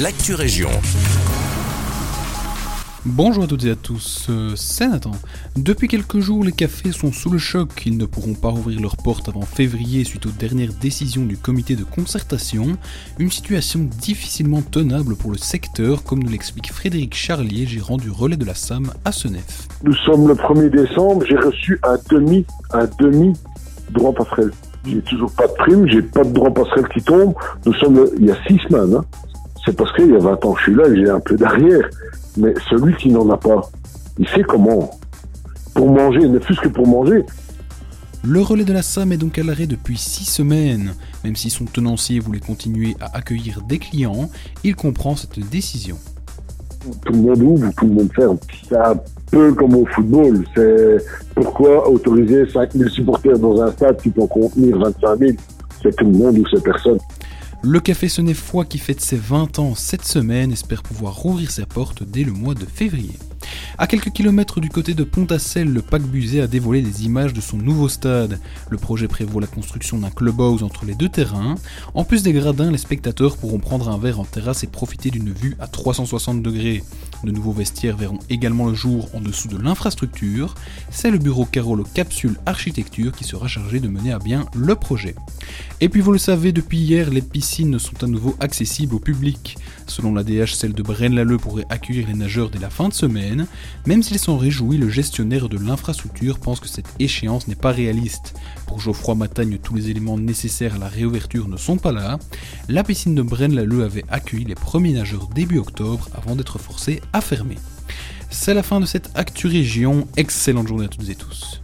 l'actu région. Bonjour à toutes et à tous, euh, c'est Nathan. Depuis quelques jours, les cafés sont sous le choc. Ils ne pourront pas ouvrir leurs portes avant février suite aux dernières décisions du comité de concertation. Une situation difficilement tenable pour le secteur, comme nous l'explique Frédéric Charlier, gérant du relais de la SAM à Senef. Nous sommes le 1er décembre, j'ai reçu un demi, un demi droit passerelle. J'ai toujours pas de prime, j'ai pas de droit passerelle qui tombe. Nous sommes il y a six semaines. Hein. C'est parce qu'il y a 20 ans que je suis là et j'ai un peu d'arrière. Mais celui qui n'en a pas, il sait comment. Pour manger, ne fût-ce que pour manger. Le relais de la SAM est donc à l'arrêt depuis 6 semaines. Même si son tenancier voulait continuer à accueillir des clients, il comprend cette décision. Tout le monde ouvre, tout le monde ferme. C'est un peu comme au football. C'est pourquoi autoriser 5000 supporters dans un stade qui peut contenir 25 000 C'est tout le monde ou c'est personne. Le Café Senefois qui fête ses 20 ans cette semaine espère pouvoir rouvrir ses portes dès le mois de février. À quelques kilomètres du côté de Pont-à-Celle, le Pac Busé a dévoilé des images de son nouveau stade. Le projet prévoit la construction d'un clubhouse entre les deux terrains. En plus des gradins, les spectateurs pourront prendre un verre en terrasse et profiter d'une vue à 360 degrés. De nouveaux vestiaires verront également le jour en dessous de l'infrastructure. C'est le bureau Carolo Capsule Architecture qui sera chargé de mener à bien le projet. Et puis vous le savez, depuis hier, les piscines sont à nouveau accessibles au public. Selon l'ADH, celle de Braine-l'Alleud pourrait accueillir les nageurs dès la fin de semaine. Même s'ils sont réjouis, le gestionnaire de l'infrastructure pense que cette échéance n'est pas réaliste. Pour Geoffroy Matagne, tous les éléments nécessaires à la réouverture ne sont pas là. La piscine de Braine-l'Alleud avait accueilli les premiers nageurs début octobre avant d'être forcée à fermer. C'est la fin de cette Actu Région. Excellente journée à toutes et tous.